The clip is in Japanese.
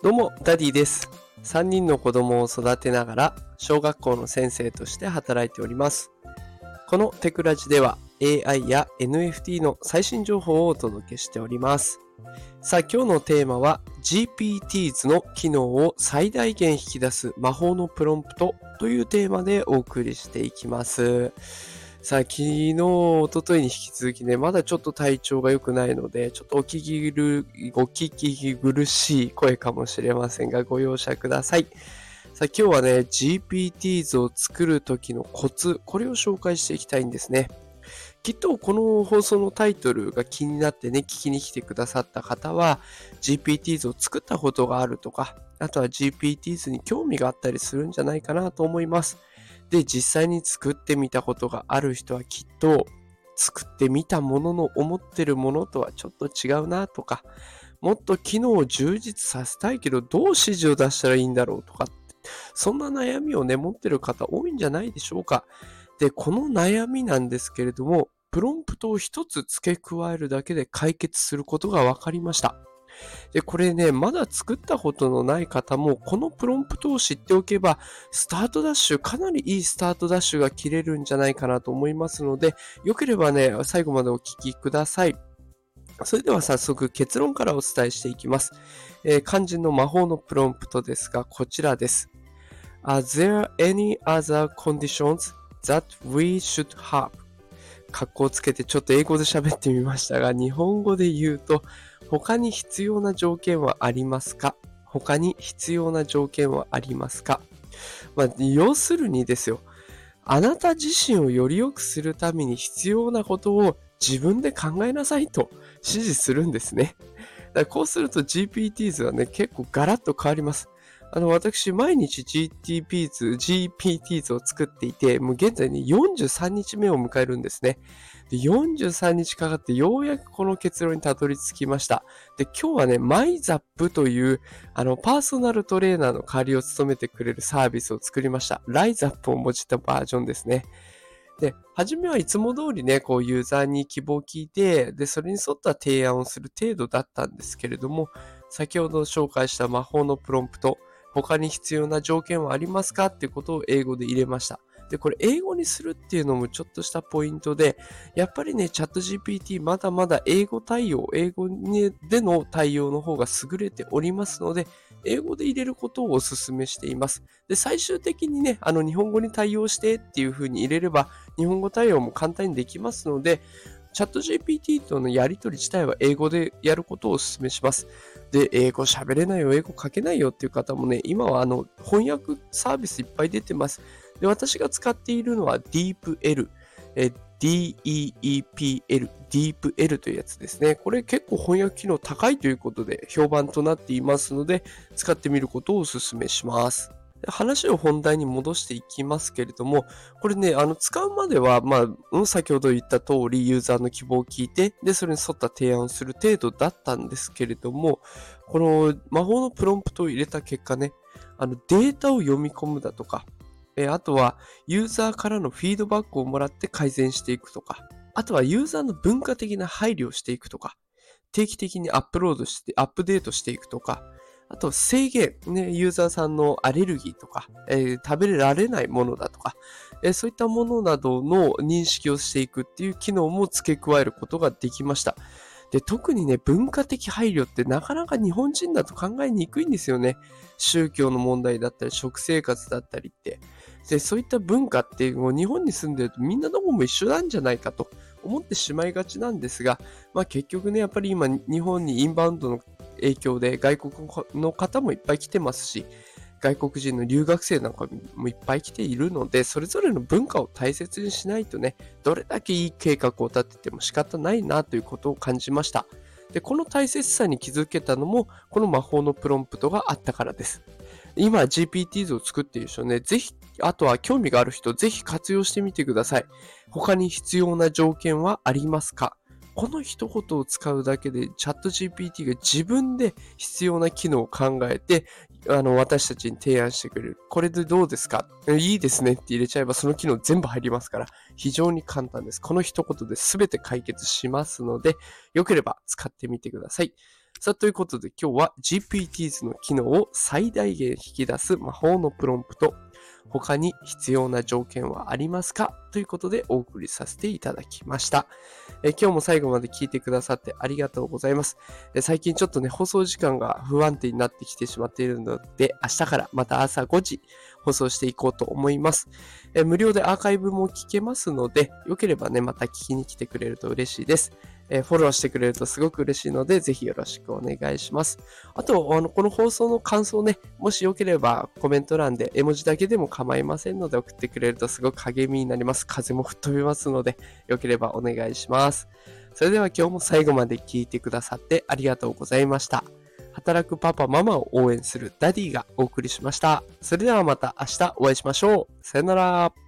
どうも、ダディです。3人の子供を育てながら、小学校の先生として働いております。このテクラジでは、AI や NFT の最新情報をお届けしております。さあ、今日のテーマは、GPTs の機能を最大限引き出す魔法のプロンプトというテーマでお送りしていきます。さあ、昨日、一昨日に引き続きね、まだちょっと体調が良くないので、ちょっとお聞きる、お聞き苦しい声かもしれませんが、ご容赦ください。さあ、今日はね、GPTs を作る時のコツ、これを紹介していきたいんですね。きっとこの放送のタイトルが気になってね、聞きに来てくださった方は、GPTs を作ったことがあるとか、あとは GPTs に興味があったりするんじゃないかなと思います。で、実際に作ってみたことがある人はきっと、作ってみたものの思ってるものとはちょっと違うなとか、もっと機能を充実させたいけど、どう指示を出したらいいんだろうとかって、そんな悩みをね、持ってる方多いんじゃないでしょうか。で、この悩みなんですけれども、プロンプトを一つ付け加えるだけで解決することが分かりました。で、これね、まだ作ったことのない方も、このプロンプトを知っておけば、スタートダッシュ、かなりいいスタートダッシュが切れるんじゃないかなと思いますので、よければね、最後までお聞きください。それでは早速結論からお伝えしていきます。えー肝心の魔法のプロンプトですが、こちらです。Are there any other conditions that we should have? 格好つけてちょっと英語で喋ってみましたが、日本語で言うと、他に必要な条件はありますか？他に必要な条件はありますか？まあ、要するにですよ。あなた自身をより良くするために必要なことを自分で考えなさいと指示するんですね。だからこうすると GPTs はね、結構ガラッと変わります。あの、私、毎日 GTPs、GPTs を作っていて、もう現在ね、43日目を迎えるんですね。で、43日かかってようやくこの結論にたどり着きました。で、今日はね、マイザップという、あの、パーソナルトレーナーの代わりを務めてくれるサービスを作りました。ライザップを用いたバージョンですね。で、初めはいつも通りね、こうユーザーに希望を聞いて、で、それに沿った提案をする程度だったんですけれども、先ほど紹介した魔法のプロンプト、他に必要な条件はありますかっていうことを英語で入れました。で、これ英語にするっていうのもちょっとしたポイントで、やっぱりね、チャット GPT まだまだ英語対応、英語での対応の方が優れておりますので、英語で入れることをお勧めしています。で、最終的にね、あの日本語に対応してっていう風に入れれば、日本語対応も簡単にできますので、チャット GPT とのやり取り自体は英語でやることをお勧めします。で、英語喋れないよ、英語書けないよっていう方もね、今はあの翻訳サービスいっぱい出てます。で、私が使っているのは DeepL、DEEPL、DeepL というやつですね。これ結構翻訳機能高いということで評判となっていますので、使ってみることをお勧めします。話を本題に戻していきますけれども、これね、あの、使うまでは、まあ、先ほど言った通り、ユーザーの希望を聞いて、で、それに沿った提案をする程度だったんですけれども、この魔法のプロンプトを入れた結果ね、あの、データを読み込むだとか、えあとは、ユーザーからのフィードバックをもらって改善していくとか、あとはユーザーの文化的な配慮をしていくとか、定期的にアップロードして、アップデートしていくとか、あと制限、ね、ユーザーさんのアレルギーとか、えー食べられないものだとか、えーそういったものなどの認識をしていくっていう機能も付け加えることができました。で、特にね、文化的配慮ってなかなか日本人だと考えにくいんですよね。宗教の問題だったり、食生活だったりって。で、そういった文化ってもう日本に住んでるとみんなどこも一緒なんじゃないかと思ってしまいがちなんですが、まあ結局ね、やっぱり今日本にインバウンドの影響で外国の方もいっぱい来てますし、外国人の留学生なんかもいっぱい来ているので、それぞれの文化を大切にしないとね、どれだけいい計画を立てても仕方ないなということを感じました。で、この大切さに気づけたのも、この魔法のプロンプトがあったからです。今 GPTs を作っている人ね、ぜひ、あとは興味がある人、ぜひ活用してみてください。他に必要な条件はありますか？この一言を使うだけでチャット GPT が自分で必要な機能を考えて、あの、私たちに提案してくれる。これでどうですか？いいですねって入れちゃえばその機能全部入りますから、非常に簡単です。この一言で全て解決しますので、よければ使ってみてください。さあ、ということで今日は GPTs の機能を最大限引き出す魔法のプロンプト、他に必要な条件はありますか？ということでお送りさせていただきました。え今日も最後まで聞いてくださってありがとうございますえ。最近ちょっとね、放送時間が不安定になってきてしまっているので、明日からまた朝5時放送していこうと思います。え無料でアーカイブも聞けますので、よければね、また聞きに来てくれると嬉しいです。えフォローしてくれるとすごく嬉しいので、ぜひよろしくお願いします。あと、あの、この放送の感想ね、もしよければコメント欄で絵文字だけでも構いませんので送ってくれるとすごく励みになります。風も吹っ飛びますので、よければお願いします。それでは今日も最後まで聞いてくださってありがとうございました。働くパパママを応援するダディがお送りしました。それではまた明日お会いしましょう。さよなら。